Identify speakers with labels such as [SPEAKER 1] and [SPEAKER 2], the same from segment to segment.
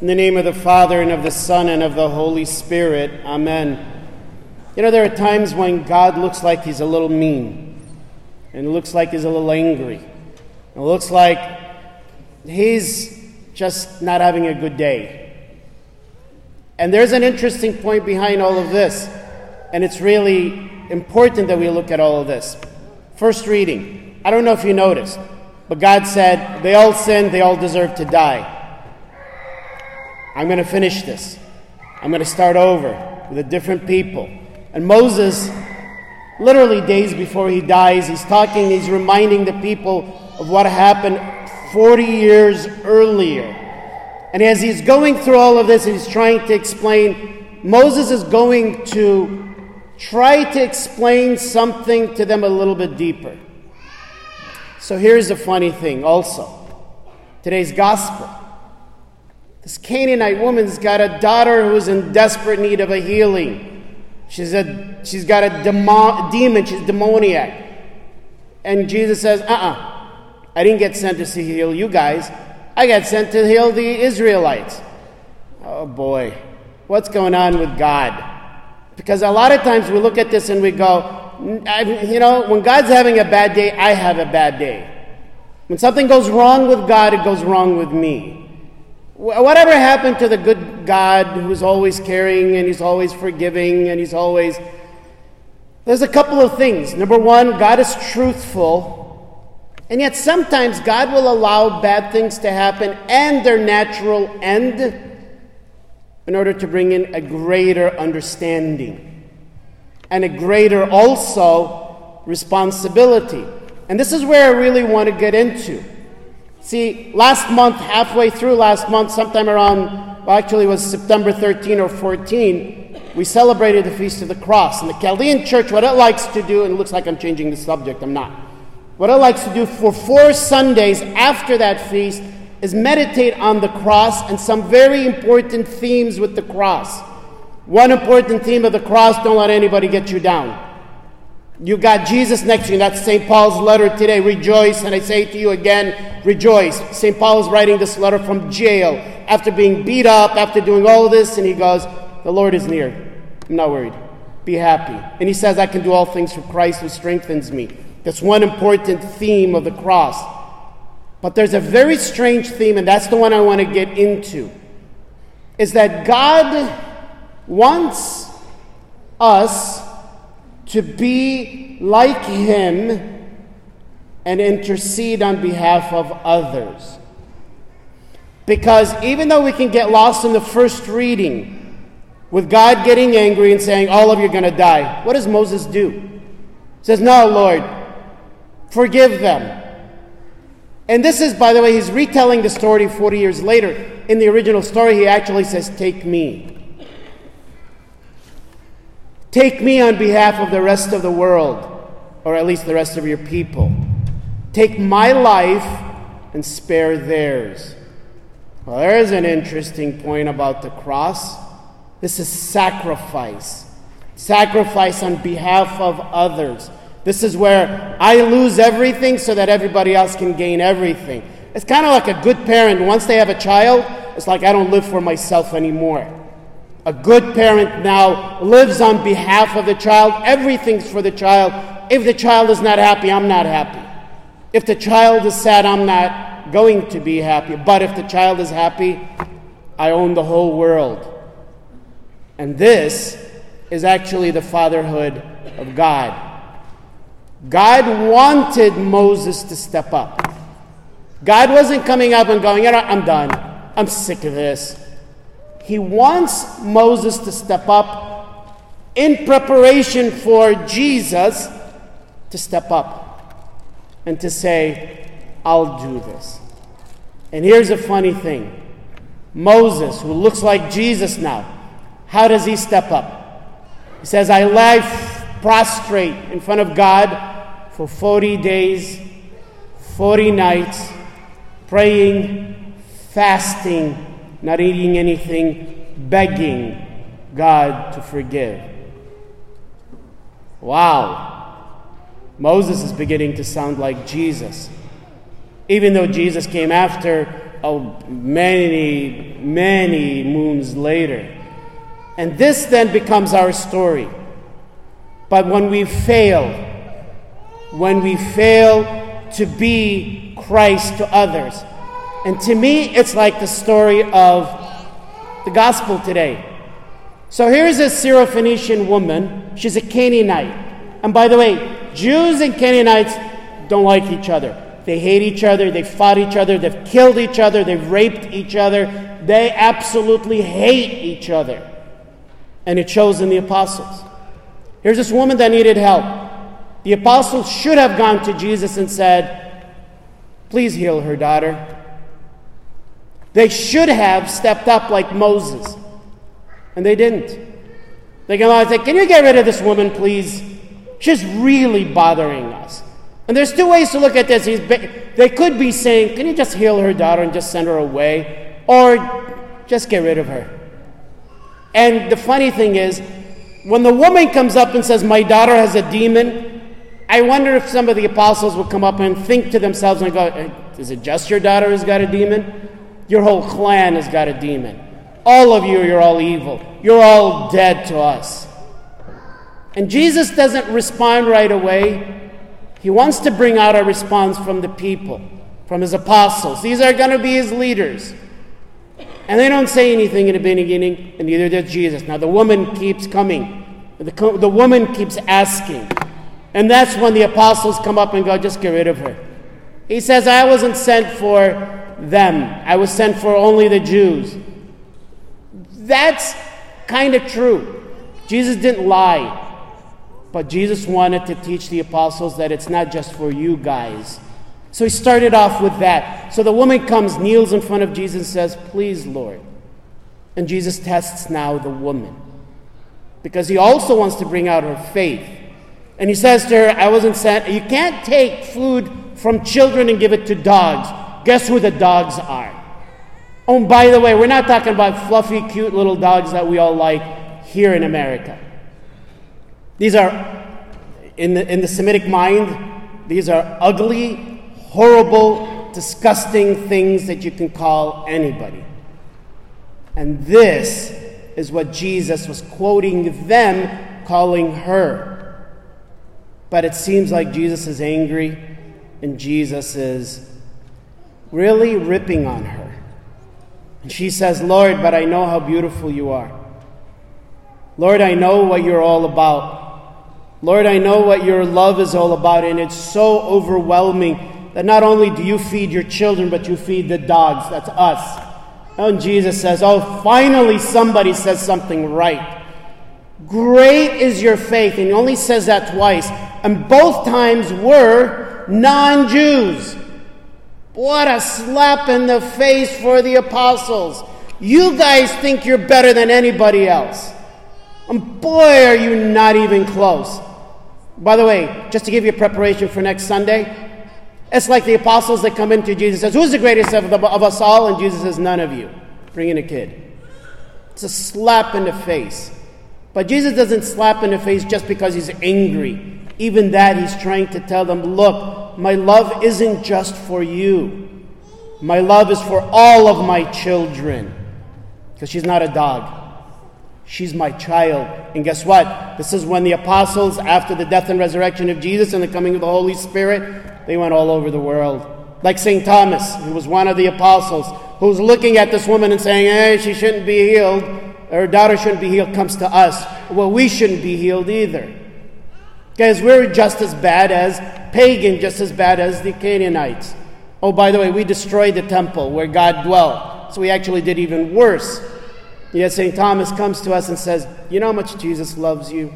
[SPEAKER 1] In the name of the Father, and of the Son, and of the Holy Spirit. Amen. You know, there are times when God looks like he's a little mean, and looks like he's a little angry. and looks like he's just not having a good day. And there's an interesting point behind all of this, and it's really important that we look at all of this. First reading. I don't know if you noticed, but God said, They all sinned, they all deserve to die. I'm going to finish this. I'm going to start over with a different people. And Moses, literally days before he dies, he's talking, he's reminding the people of what happened 40 years earlier. And as he's going through all of this, he's trying to explain, Moses is going to try to explain something to them a little bit deeper. So here's the funny thing also today's gospel. This Canaanite woman's got a daughter who's in desperate need of a healing. She's, a, she's got a demo, demon, she's demoniac. And Jesus says, uh uh-uh, uh I didn't get sent to heal you guys. I got sent to heal the Israelites. Oh boy, what's going on with God? Because a lot of times we look at this and we go, you know, when God's having a bad day, I have a bad day. When something goes wrong with God, it goes wrong with me. Whatever happened to the good God who's always caring and he's always forgiving and he's always. There's a couple of things. Number one, God is truthful, and yet sometimes God will allow bad things to happen and their natural end in order to bring in a greater understanding and a greater also responsibility. And this is where I really want to get into. See, last month, halfway through last month, sometime around, well, actually it was September 13 or 14, we celebrated the Feast of the Cross. And the Chaldean Church, what it likes to do, and it looks like I'm changing the subject, I'm not. What it likes to do for four Sundays after that feast is meditate on the cross and some very important themes with the cross. One important theme of the cross don't let anybody get you down. You got Jesus next to you. That's St. Paul's letter today. Rejoice. And I say to you again, rejoice. St. Paul is writing this letter from jail after being beat up, after doing all this, and he goes, The Lord is near. I'm not worried. Be happy. And he says, I can do all things through Christ who strengthens me. That's one important theme of the cross. But there's a very strange theme, and that's the one I want to get into. Is that God wants us to be like him and intercede on behalf of others. Because even though we can get lost in the first reading with God getting angry and saying, All of you are going to die, what does Moses do? He says, No, Lord, forgive them. And this is, by the way, he's retelling the story 40 years later. In the original story, he actually says, Take me. Take me on behalf of the rest of the world, or at least the rest of your people. Take my life and spare theirs. Well, there is an interesting point about the cross. This is sacrifice. Sacrifice on behalf of others. This is where I lose everything so that everybody else can gain everything. It's kind of like a good parent. Once they have a child, it's like I don't live for myself anymore. A good parent now lives on behalf of the child. Everything's for the child. If the child is not happy, I'm not happy. If the child is sad, I'm not going to be happy. But if the child is happy, I own the whole world. And this is actually the fatherhood of God. God wanted Moses to step up. God wasn't coming up and going, you know, I'm done. I'm sick of this. He wants Moses to step up in preparation for Jesus to step up and to say, I'll do this. And here's a funny thing Moses, who looks like Jesus now, how does he step up? He says, I lie prostrate in front of God for 40 days, 40 nights, praying, fasting, not eating anything, begging God to forgive. Wow. Moses is beginning to sound like Jesus. Even though Jesus came after oh, many, many moons later. And this then becomes our story. But when we fail, when we fail to be Christ to others, and to me, it's like the story of the gospel today. So here's a Syrophoenician woman. She's a Canaanite. And by the way, Jews and Canaanites don't like each other. They hate each other, they fought each other, they've killed each other, they've raped each other. They absolutely hate each other and it shows in the apostles. Here's this woman that needed help. The apostles should have gone to Jesus and said, Please heal her daughter. They should have stepped up like Moses, and they didn't. They out and said, Can you get rid of this woman, please? She's really bothering us. And there's two ways to look at this. They could be saying, Can you just heal her daughter and just send her away? Or just get rid of her. And the funny thing is, when the woman comes up and says, My daughter has a demon, I wonder if some of the apostles would come up and think to themselves and go, Is it just your daughter who's got a demon? Your whole clan has got a demon. All of you, you're all evil. You're all dead to us. And Jesus doesn't respond right away. He wants to bring out a response from the people, from his apostles. These are going to be his leaders. And they don't say anything in the beginning, and neither does Jesus. Now the woman keeps coming. The, the woman keeps asking. And that's when the apostles come up and go, just get rid of her. He says, I wasn't sent for them, I was sent for only the Jews. That's kind of true. Jesus didn't lie. But Jesus wanted to teach the apostles that it's not just for you guys, so he started off with that. So the woman comes, kneels in front of Jesus, and says, Please, Lord. And Jesus tests now the woman because he also wants to bring out her faith. And he says to her, I wasn't sent. You can't take food from children and give it to dogs. Guess who the dogs are? Oh, by the way, we're not talking about fluffy, cute little dogs that we all like here in America. These are, in the, in the Semitic mind, these are ugly, horrible, disgusting things that you can call anybody. And this is what Jesus was quoting them, calling her. But it seems like Jesus is angry and Jesus is really ripping on her. And she says, Lord, but I know how beautiful you are. Lord, I know what you're all about. Lord, I know what your love is all about, and it's so overwhelming that not only do you feed your children, but you feed the dogs. That's us. And Jesus says, Oh, finally somebody says something right. Great is your faith. And he only says that twice. And both times were non Jews. What a slap in the face for the apostles. You guys think you're better than anybody else. And boy, are you not even close. By the way, just to give you a preparation for next Sunday, it's like the apostles that come into Jesus says, Who's the greatest of, the, of us all? And Jesus says, None of you. Bring in a kid. It's a slap in the face. But Jesus doesn't slap in the face just because he's angry. Even that, he's trying to tell them, Look, my love isn't just for you, my love is for all of my children. Because she's not a dog. She's my child. And guess what? This is when the apostles, after the death and resurrection of Jesus and the coming of the Holy Spirit, they went all over the world. Like St. Thomas, who was one of the apostles, who's looking at this woman and saying, hey, she shouldn't be healed, her daughter shouldn't be healed, comes to us. Well, we shouldn't be healed either. Guys, we're just as bad as pagan, just as bad as the Canaanites. Oh, by the way, we destroyed the temple where God dwelt. So we actually did even worse. Yet St. Thomas comes to us and says, You know how much Jesus loves you?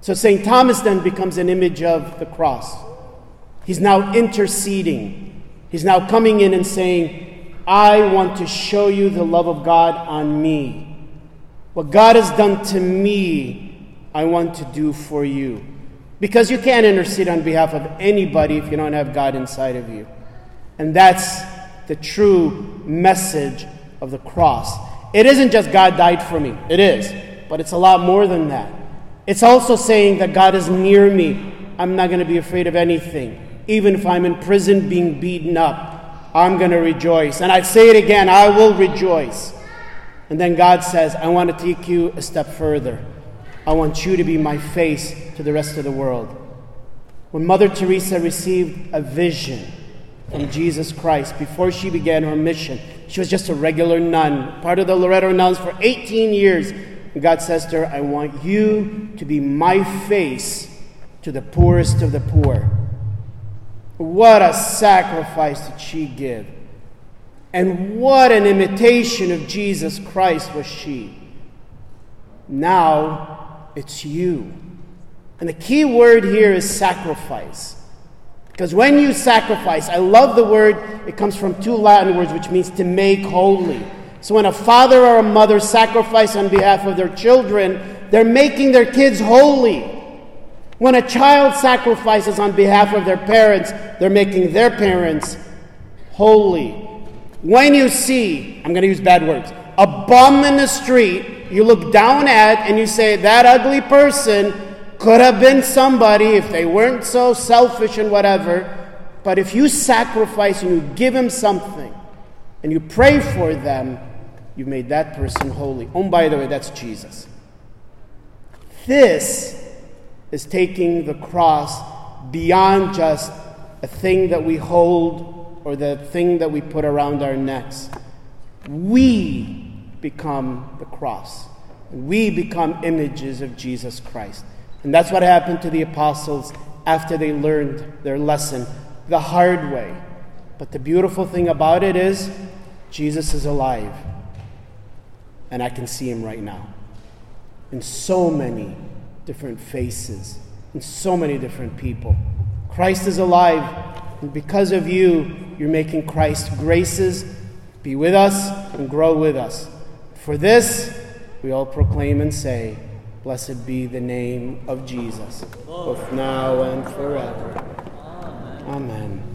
[SPEAKER 1] So St. Thomas then becomes an image of the cross. He's now interceding. He's now coming in and saying, I want to show you the love of God on me. What God has done to me, I want to do for you. Because you can't intercede on behalf of anybody if you don't have God inside of you. And that's the true message of the cross. It isn't just God died for me, it is, but it's a lot more than that. It's also saying that God is near me. I'm not going to be afraid of anything even if I'm in prison being beaten up. I'm going to rejoice. And I say it again, I will rejoice. And then God says, I want to take you a step further. I want you to be my face to the rest of the world. When Mother Teresa received a vision from Jesus Christ before she began her mission, she was just a regular nun, part of the Loreto nuns for 18 years. And God says to her, I want you to be my face to the poorest of the poor. What a sacrifice did she give! And what an imitation of Jesus Christ was she. Now it's you. And the key word here is sacrifice. Because when you sacrifice, I love the word, it comes from two Latin words, which means to make holy. So when a father or a mother sacrifice on behalf of their children, they're making their kids holy. When a child sacrifices on behalf of their parents, they're making their parents holy. When you see, I'm going to use bad words, a bum in the street, you look down at and you say, that ugly person could have been somebody if they weren't so selfish and whatever. But if you sacrifice and you give him something and you pray for them, you've made that person holy. Oh, by the way, that's Jesus. This is taking the cross beyond just a thing that we hold or the thing that we put around our necks. We become the cross. We become images of Jesus Christ. And that's what happened to the apostles after they learned their lesson the hard way. But the beautiful thing about it is, Jesus is alive. And I can see him right now. In so many different faces, in so many different people. Christ is alive. And because of you, you're making Christ graces be with us and grow with us. For this, we all proclaim and say, Blessed be the name of Jesus, both now and forever. Amen.